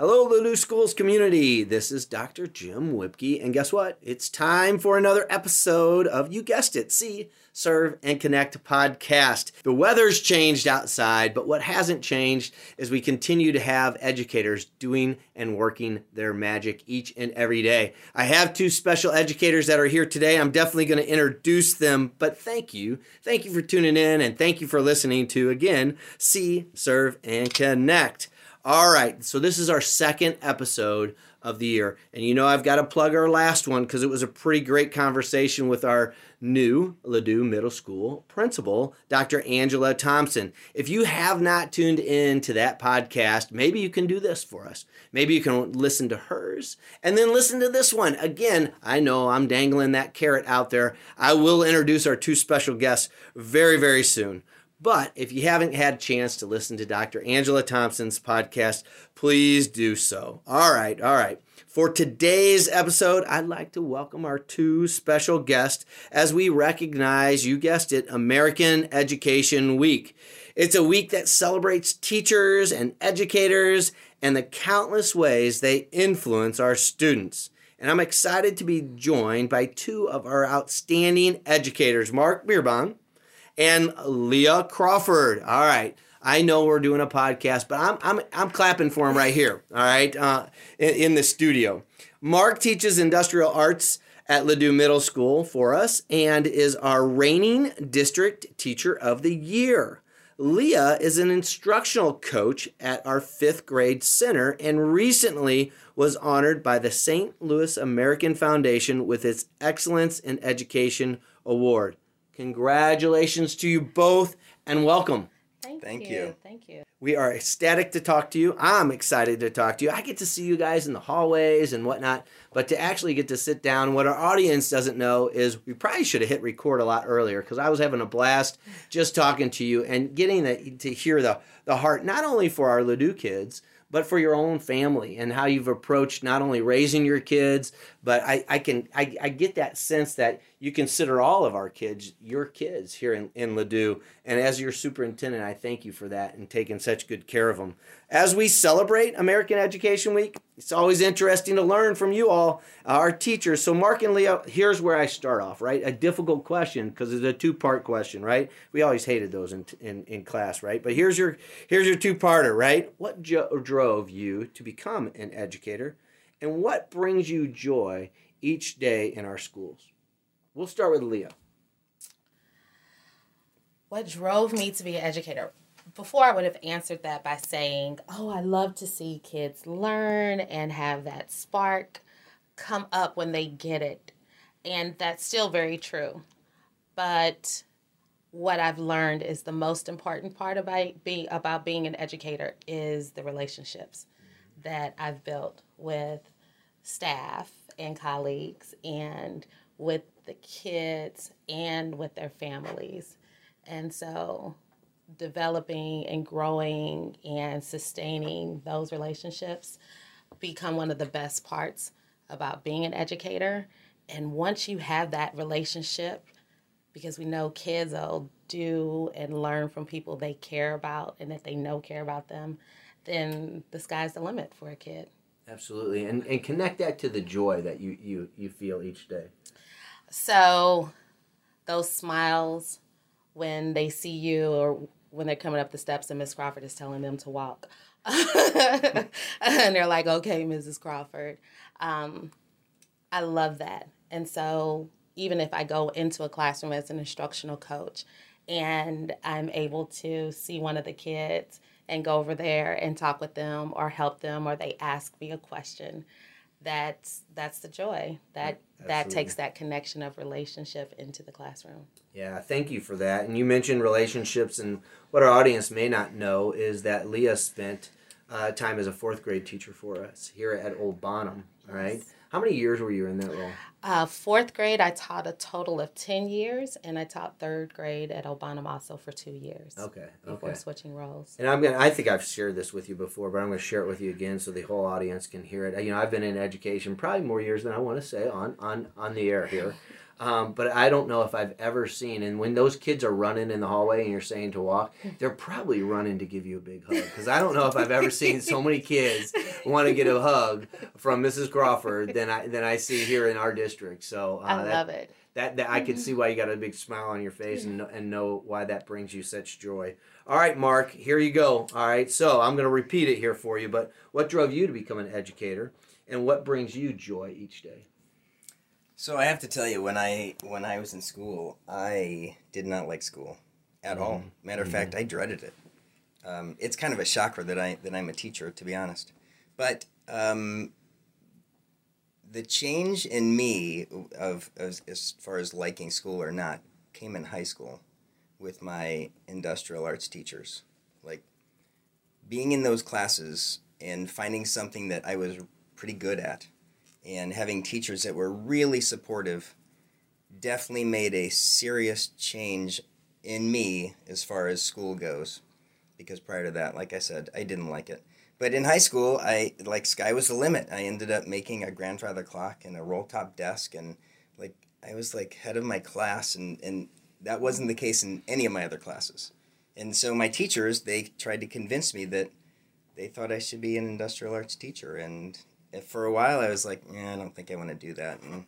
Hello, Ladue Schools community. This is Dr. Jim Wipke, and guess what? It's time for another episode of You Guessed It, See, Serve, and Connect podcast. The weather's changed outside, but what hasn't changed is we continue to have educators doing and working their magic each and every day. I have two special educators that are here today. I'm definitely going to introduce them, but thank you. Thank you for tuning in, and thank you for listening to, again, See, Serve, and Connect. All right, so this is our second episode of the year. And you know, I've got to plug our last one because it was a pretty great conversation with our new Ladue Middle School principal, Dr. Angela Thompson. If you have not tuned in to that podcast, maybe you can do this for us. Maybe you can listen to hers and then listen to this one. Again, I know I'm dangling that carrot out there. I will introduce our two special guests very, very soon. But if you haven't had a chance to listen to Dr. Angela Thompson's podcast, please do so. All right, all right. For today's episode, I'd like to welcome our two special guests as we recognize, you guessed it, American Education Week. It's a week that celebrates teachers and educators and the countless ways they influence our students. And I'm excited to be joined by two of our outstanding educators, Mark Bierbon and Leah Crawford. All right. I know we're doing a podcast, but I'm, I'm, I'm clapping for him right here, all right, uh, in, in the studio. Mark teaches industrial arts at Ladue Middle School for us and is our reigning district teacher of the year. Leah is an instructional coach at our fifth grade center and recently was honored by the St. Louis American Foundation with its Excellence in Education Award. Congratulations to you both and welcome. Thank, Thank you. you. Thank you. We are ecstatic to talk to you. I'm excited to talk to you. I get to see you guys in the hallways and whatnot, but to actually get to sit down, what our audience doesn't know is we probably should have hit record a lot earlier because I was having a blast just talking to you and getting the, to hear the, the heart, not only for our Ladue kids, but for your own family and how you've approached not only raising your kids, but I, I can I, I get that sense that you consider all of our kids your kids here in, in Ladue. And as your superintendent, I thank you for that and taking such good care of them. As we celebrate American Education Week, it's always interesting to learn from you all, uh, our teachers. So, Mark and Leo, here's where I start off, right? A difficult question because it's a two part question, right? We always hated those in, in, in class, right? But here's your here's your two parter, right? What jo- drove you to become an educator, and what brings you joy each day in our schools? We'll start with Leah. What drove me to be an educator? Before I would have answered that by saying, "Oh, I love to see kids learn and have that spark come up when they get it." And that's still very true. But what I've learned is the most important part about being about being an educator is the relationships that I've built with staff and colleagues and with the kids and with their families. And so developing and growing and sustaining those relationships become one of the best parts about being an educator. And once you have that relationship, because we know kids will do and learn from people they care about and that they know care about them, then the sky's the limit for a kid. Absolutely, and and connect that to the joy that you you you feel each day. So, those smiles when they see you or when they're coming up the steps and Miss Crawford is telling them to walk. and they're like, okay, Mrs. Crawford. Um, I love that. And so, even if I go into a classroom as an instructional coach and I'm able to see one of the kids and go over there and talk with them or help them or they ask me a question, that's that's the joy that that takes that connection of relationship into the classroom. Yeah, thank you for that. And you mentioned relationships, and what our audience may not know is that Leah spent uh, time as a fourth grade teacher for us here at Old Bonhomme. All right. Yes. How many years were you in that role? Uh, fourth grade, I taught a total of 10 years, and I taught third grade at Obama also for two years Okay. before Okay. switching roles. And I'm gonna. I think I've shared this with you before, but I'm gonna share it with you again so the whole audience can hear it. You know, I've been in education probably more years than I want to say on on on the air here. Um, but I don't know if I've ever seen. And when those kids are running in the hallway and you're saying to walk, they're probably running to give you a big hug. Because I don't know if I've ever seen so many kids want to get a hug from Mrs. Crawford than I than I see here in our district. So uh, I that, love it. that, that I can see why you got a big smile on your face and, and know why that brings you such joy. All right, Mark, here you go. All right, so I'm going to repeat it here for you. But what drove you to become an educator, and what brings you joy each day? So I have to tell you, when I when I was in school, I did not like school at all. Matter of fact, I dreaded it. Um, it's kind of a shocker that I that I'm a teacher, to be honest. But um, the change in me of as, as far as liking school or not came in high school with my industrial arts teachers. Like being in those classes and finding something that I was pretty good at and having teachers that were really supportive definitely made a serious change in me as far as school goes because prior to that like i said i didn't like it. But in high school i like sky was the limit. I ended up making a grandfather clock and a roll top desk and like i was like head of my class and and that wasn't the case in any of my other classes. And so my teachers they tried to convince me that they thought i should be an industrial arts teacher and for a while I was like, yeah, I don't think I want to do that, and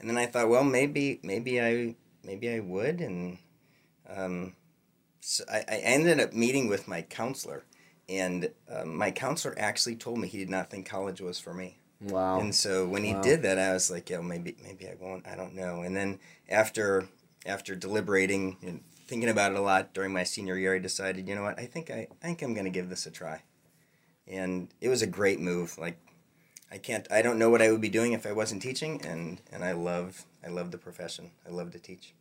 and then I thought, well, maybe maybe I maybe I would, and um, so I, I ended up meeting with my counselor, and um, my counselor actually told me he did not think college was for me. Wow. And so when he Wow. did that, I was like, yeah, maybe maybe I won't. I don't know. And then after after deliberating and thinking about it a lot during my senior year, I decided, you know what, I think I, I think I'm going to give this a try. And it was a great move. Like I can't I don't know what I would be doing if I wasn't teaching and and I love I love the profession. I love to teach.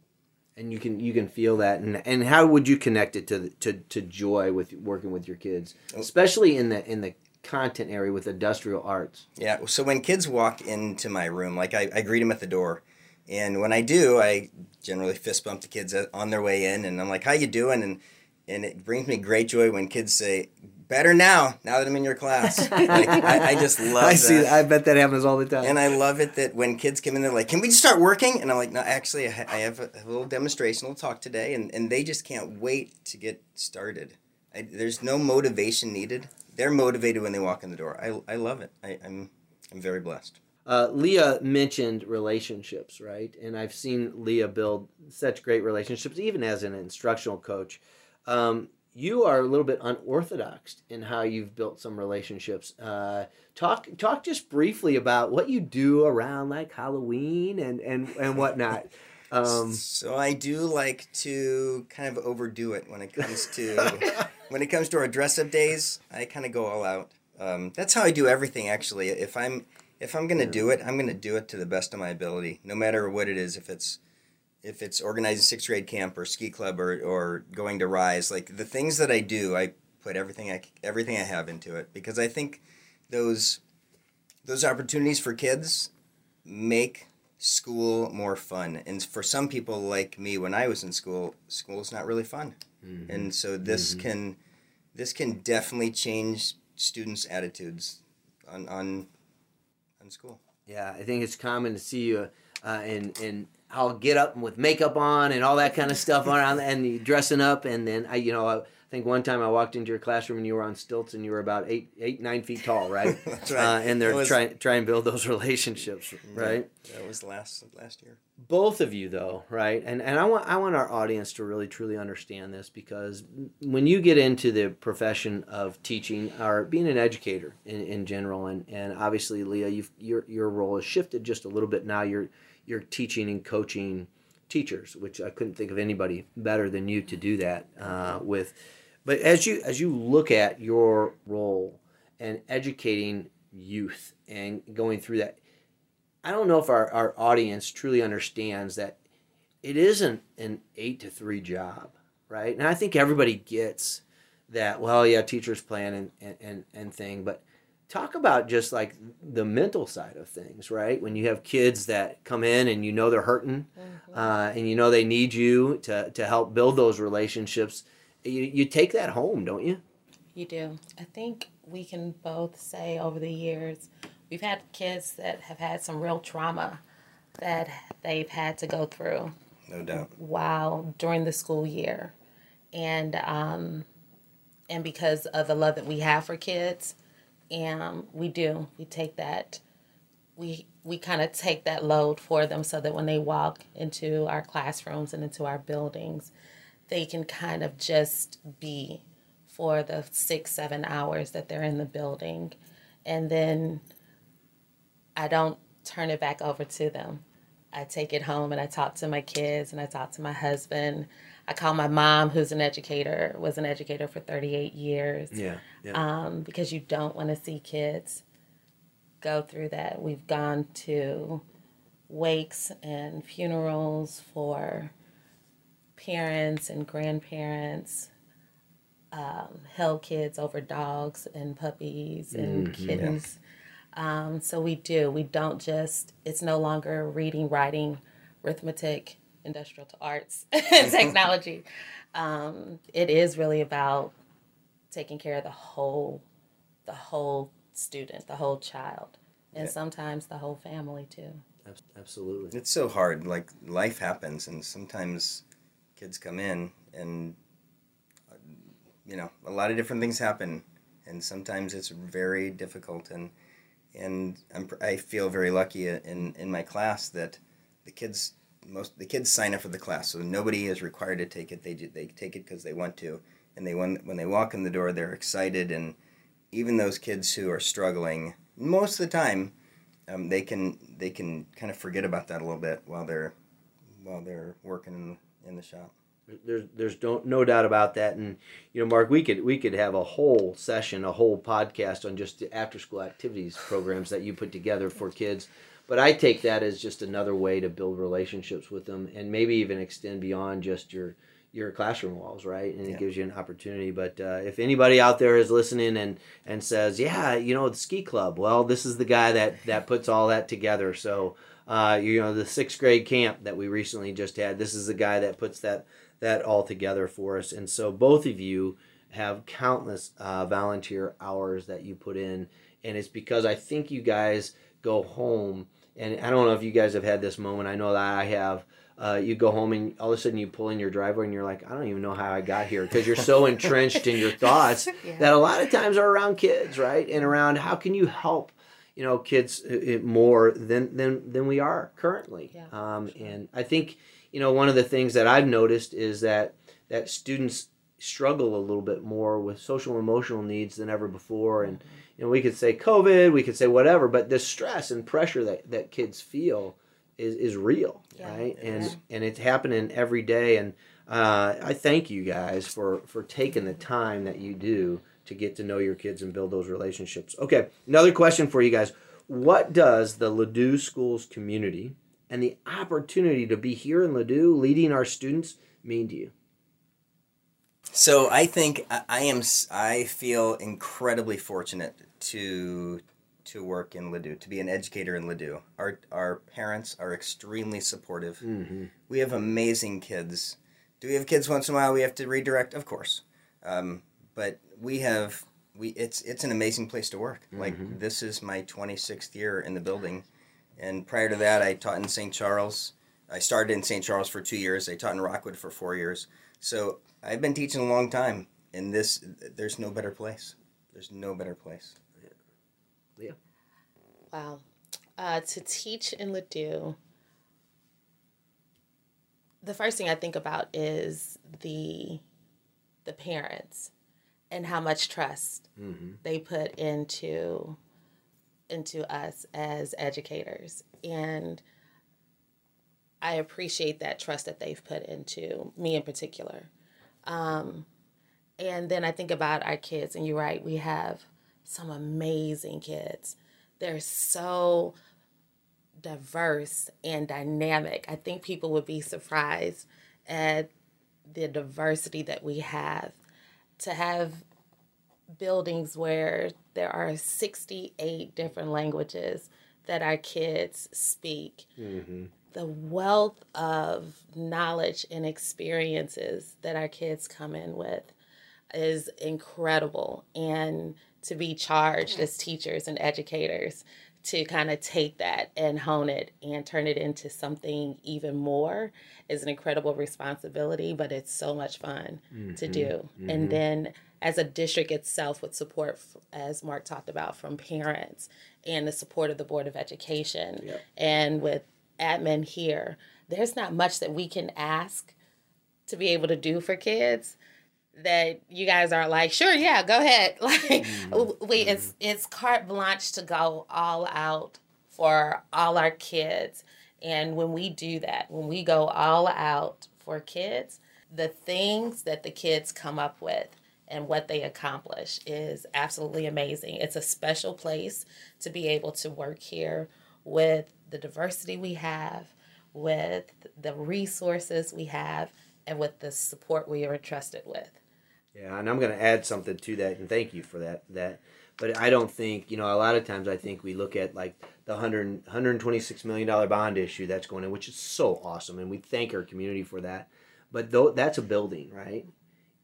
and you can you can feel that and and how would you connect it to the- to to joy with working with your kids Oh. especially in the in the content area with industrial arts Yeah. So when kids walk into my room, like I, I greet them at the door, and when I do, I generally fist bump the kids uh, on their way in, and I'm like, "How you doing?" and and it brings me great joy when kids say, "Better now, now that I'm in your class." like, I, I just love. i see that. i bet that happens all the time And I love it that when kids come in, they're like, "Can we just start working?" And I'm like, "No, actually, I, ha- I have a, a little demonstration. We'll talk today," and and they just can't wait to get started. I, there's no motivation needed. They're motivated when they walk in the door. I, I love it. I, I'm I'm very blessed. uh, leah mentioned relationships right and i've seen leah build such great relationships even as an instructional coach um, you are a little bit unorthodox in how you've built some relationships. Uh, talk talk just briefly about what you do around like Halloween and and and whatnot. Um, so I do like to kind of overdo it when it comes to when it comes to our dress up days. I kind of go all out. Um, that's how I do everything. Actually, if I'm if I'm gonna do it, I'm gonna do it to the best of my ability, no matter what it is. If it's if it's organizing sixth grade camp or ski club or, or going to rise, like the things that I do, I put everything I everything I have into it because I think those those opportunities for kids make school more fun. And for some people like me, when I was in school, school school's not really fun. And so this can this can definitely change students' attitudes on on on school. Yeah, I think it's common to see you uh, in in I'll get up with makeup on and all that kind of stuff around and you dressing up and then I you know I think one time I walked into your classroom and you were on stilts and you were about eight eight nine feet tall right, That's right. Uh, and they're was- trying trying to build those relationships right. That was last last year. both of you though right and and i want i want our audience to really truly understand this because when you get into the profession of teaching or being an educator in, in general and and obviously leah you've your your role has shifted just a little bit now you're you're teaching and coaching teachers which i couldn't think of anybody better than you to do that uh, with but as you as you look at your role and educating youth and going through that I don't know if our, our audience truly understands that it isn't an eight to three job, right? And I think everybody gets that, well, yeah, teachers plan and, and, and, and thing, but talk about just like the mental side of things, right? When you have kids that come in and you know they're hurting uh, and you know they need you to, to help build those relationships, you, you take that home, don't you? You do. I think we can both say over the years, we've had kids that have had some real trauma that they've had to go through No doubt. while during the school year, and um, and because of the love that we have for kids, and we do we take that we we kind of take that load for them so that when they walk into our classrooms and into our buildings, they can kind of just be for the six seven hours that they're in the building, and then I don't turn it back over to them. I take it home and I talk to my kids and I talk to my husband. I call my mom, who's an educator, was an educator for 38 years, Yeah. Yeah. um, because you don't want to see kids go through that. We've gone to wakes and funerals for parents and grandparents, um, held kids over dogs and puppies and kittens. Um, so we do. We don't just, it's no longer reading, writing, arithmetic, industrial to arts, technology. Um, it is really about taking care of the whole, the whole student, the whole child, and sometimes the whole family too. Absolutely. It's so hard. Like life happens, and sometimes kids come in, and uh, you know, a lot of different things happen, and sometimes it's very difficult. And and I'm, I feel very lucky in in my class that the kids most the kids sign up for the class, so nobody is required to take it. They ju- they take it because they want to, and they when when they walk in the door, they're excited, and even those kids who are struggling, most of the time, um, they can they can kind of forget about that a little bit while they're while they're working in, the shop. There's there's no, no doubt about that, and you know, Mark, we could we could have a whole session, a whole podcast on just the after school activities programs that you put together for kids. But I take that as just another way to build relationships with them, and maybe even extend beyond just your your classroom walls, right? And it Yeah. gives you an opportunity. But uh, if anybody out there is listening and and says, yeah, you know, the ski club, well, this is the guy that that puts all that together. So. Uh, you know the sixth grade camp that we recently just had. This is the guy that puts that that all together for us. And so both of you have countless uh, volunteer hours that you put in, and it's because I think you guys go home. And I don't know if you guys have had this moment. I know that I have. Uh, you go home and all of a sudden you pull in your driveway and you're like, I don't even know how I got here because you're so entrenched in your thoughts Yeah. that a lot of times are around kids, right? And around how can you help, you know, kids uh, uh, more than than than we are currently. Yeah, um, sure. And I think you know one of the things that I've noticed is that that students struggle a little bit more with social and emotional needs than ever before and you know we could say covid we could say whatever but the stress and pressure that, that kids feel is, is real Yeah. right? And Yeah. and it's happening every day. And uh, i thank you guys for for taking the time that you do to get to know your kids and build those relationships. Okay another question for you guys. What does the ladue schools community and the opportunity to be here in ladue leading our students mean to you So I think I, am I feel incredibly fortunate to to work in Ladue, to be an educator in Ladue. Our our parents are extremely supportive. mm-hmm. We have amazing kids. Do we have kids once in a while we have to redirect? Of course. Um, but we have we it's it's an amazing place to work. Like this is my 26th year in the building and prior to that I taught in St. Charles. I started in St. Charles for 2 years. I taught in Rockwood for 4 years. So I've been teaching a long time and this there's no better place. There's no better place. Yeah. Wow. Uh, to teach in Ladue, the first thing I think about is the the parents and how much trust Mm-hmm. they put into into us as educators and I appreciate that trust that they've put into me in particular. Um, and then I think about our kids, and you're right, we have some amazing kids. They're so diverse and dynamic. I think people would be surprised at the diversity that we have. To have buildings where there are 68 different languages that our kids speak Mm-hmm. The wealth of knowledge and experiences that our kids come in with is incredible and to be charged as teachers and educators to kind of take that and hone it and turn it into something even more is an incredible responsibility, but it's so much fun to mm-hmm. do. And mm-hmm. then as a district itself, with support, as Mark talked about, from parents and the support of the Board of Education Yep. and with admin here, there's not much that we can ask to be able to do for kids that you guys are like, sure, yeah, go ahead. Like, mm-hmm. we mm-hmm. it's it's carte blanche to go all out for all our kids. And when we do that, when we go all out for kids, the things that the kids come up with and what they accomplish is absolutely amazing. It's a special place to be able to work here with the diversity we have, with the resources we have, and with the support we are entrusted with. Yeah, and I'm going to add something to that, and thank you for that. That, but I don't think you know. A lot of times, I think we look at like the 100, 126 million dollar bond issue that's going in, which is so awesome, and we thank our community for that. But though that's a building, right?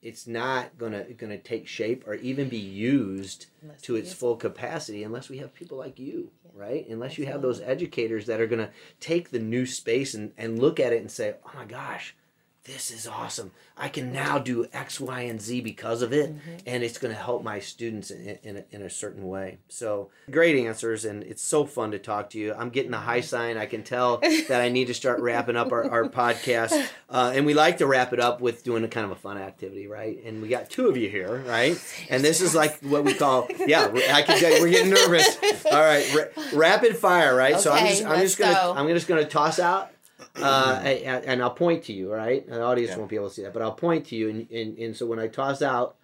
It's not gonna gonna take shape or even be used Unless to its full capacity unless we have people like you, right? Unless you have those educators that are gonna take the new space and, and look at it and say, Oh my gosh, this is awesome. I can now do X, Y, and Z because of it, and it's going to help my students in, in, a, in a certain way. So, great answers, and it's so fun to talk to you. I'm getting the high sign. I can tell that I need to start wrapping up our, our podcast. Uh, and we like to wrap it up with doing a kind of a fun activity, right? And we got two of you here, right? And this is like what we call, yeah, I can tell we're getting nervous. All right, ra- rapid fire, right? so I'm Okay, just, I'm just gonna. I'm just gonna toss out uh, a- a- and I'll point to you, right? The audience Yeah. won't be able to see that, but I'll point to you, and, and, and so when I toss out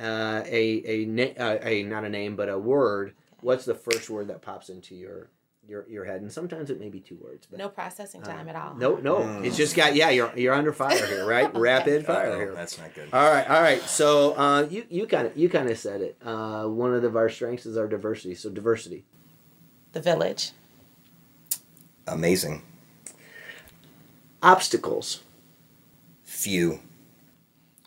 uh, a a, na- uh, a not a name but a word, what's the first word that pops into your your your head? And sometimes it may be two words, but No processing time at all. no, no, Mm. it's just got yeah. You're you're under fire here, right? Rapid fire Uh-oh, here. that's not good. All right, all right. So uh, you you kind of you kind of said it. Uh, one of the, our strengths is our diversity. So diversity. The village. Amazing. Obstacles. Few.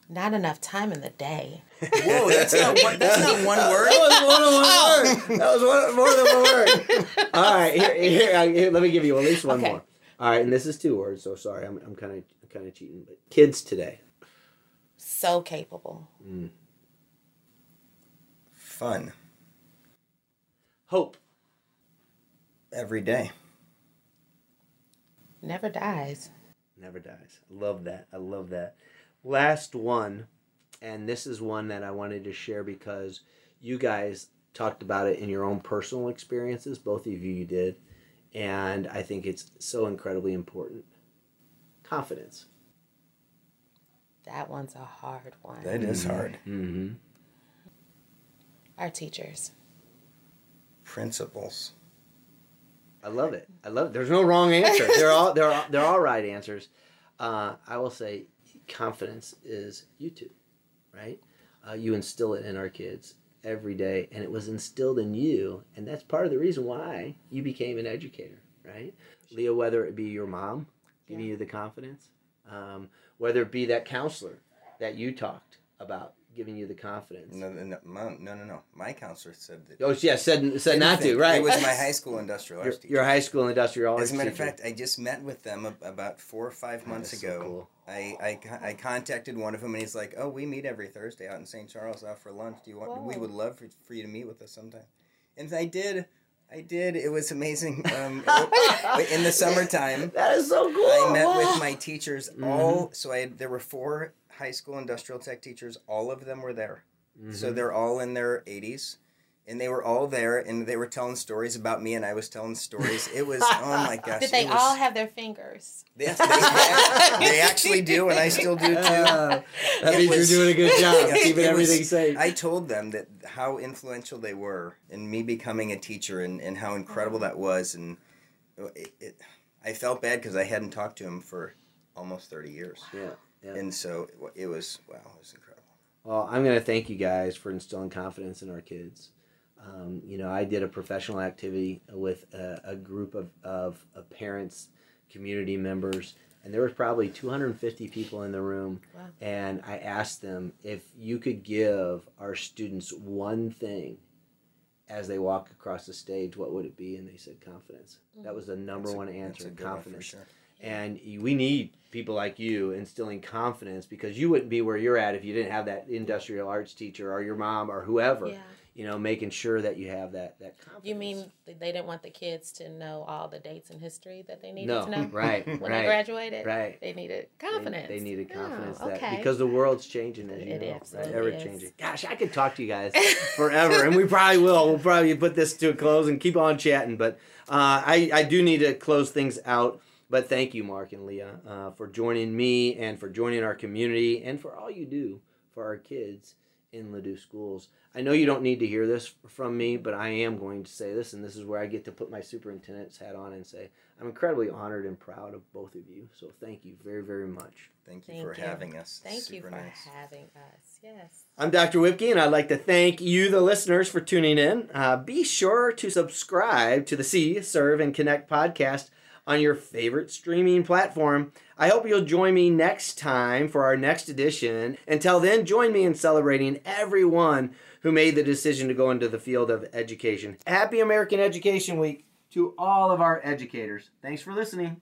Not enough time in the day. Whoa, that's not one, that's not one word. That was more than one word. That was one, more than one word. All right, here, here, here, let me give you at least one Okay. more. All right, and this is two words, so sorry, I'm, I'm kind of kind of cheating. But kids today, So capable. Mm. Fun. hope, Every day. Never dies. Never dies. I love that. I love that. Last one, and this is one that I wanted to share because you guys talked about it in your own personal experiences. Both of you, you did, and I think it's so incredibly important. Confidence. That one's a hard one. That is hard. Mm-hmm. Our teachers. Principles. I love it. I love it. There's no wrong answer. They're all they're all, they're all right answers. Uh, I will say confidence is YouTube, right? Uh, you instill it in our kids every day, and it was instilled in you, and that's part of the reason why you became an educator, right? Leah, whether it be your mom giving Yeah. you the confidence, um, whether it be that counselor that you talked about giving you the confidence. No, no, no, no, no, no. My counselor said that. Oh, yeah, said said not to, right? It was my high school industrial your, teacher. your high school industrial arts As a matter of fact, I just met with them about four or five months is so ago. cool. I, I, I contacted one of them and he's like, "Oh, we meet every Thursday out in St. Charles out for lunch. Do you want? We would love for, for you to meet with us sometime." And I did. I did. It was amazing. Um, in the summertime, That is so cool. I met with my teachers all. So I had, there were four high school industrial tech teachers. All of them were there. Mm-hmm. So they're all in their 80s. And they were all there, and they were telling stories about me, and I was telling stories. It was, oh my gosh! Did they was, all have their fingers? They, they, they actually do, and I still do too. Uh, that It means was- you're doing a good job Yeah, keeping everything was- safe. I told them that how influential they were in me becoming a teacher, and, and how incredible that was, and it, it, I felt bad because I hadn't talked to him for almost thirty years, yeah, yeah. and so it was wow, it was incredible. Well, I'm going to thank you guys for instilling confidence in our kids. Um, you know, I did a professional activity with a, a group of, of, of parents, community members, and there was probably 250 people in the room. Wow. And I asked them if you could give our students one thing as they walk across the stage, what would it be? And they said confidence. That was the number That's one that's answer, a good one confidence. sure. And we need people like you instilling confidence because you wouldn't be where you're at if you didn't have that industrial arts teacher or your mom or whoever. Yeah. You know, making sure that you have that that confidence. You mean they didn't want the kids to know all the dates and history that they needed no? to know Right. when right. they graduated? Right. They needed confidence. They, needed Oh, confidence that because the world's changing as you It know, absolutely right? ever is. changing. Gosh, I could talk to you guys forever, and we probably will. We'll probably put this to a close and keep on chatting. But uh, I I do need to close things out. But thank you, Mark and Leah, uh, for joining me and for joining our community and for all you do for our kids in Ladue schools. I know you don't need to hear this from me, but I am going to say this, and this is where I get to put my superintendent's hat on and say I'm incredibly honored and proud of both of you. So thank you very, very much. Thank you Thank for you. having us. Thank you Super for nice. having us. Yes. I'm Dr. Wipke, and I'd like to thank you, the listeners, for tuning in. Uh, be sure to subscribe to the See, Serve, and Connect podcast on your favorite streaming platform. I hope you'll join me next time for our next edition. Until then, join me in celebrating everyone who made the decision to go into the field of education. Happy American Education Week to all of our educators. Thanks for listening.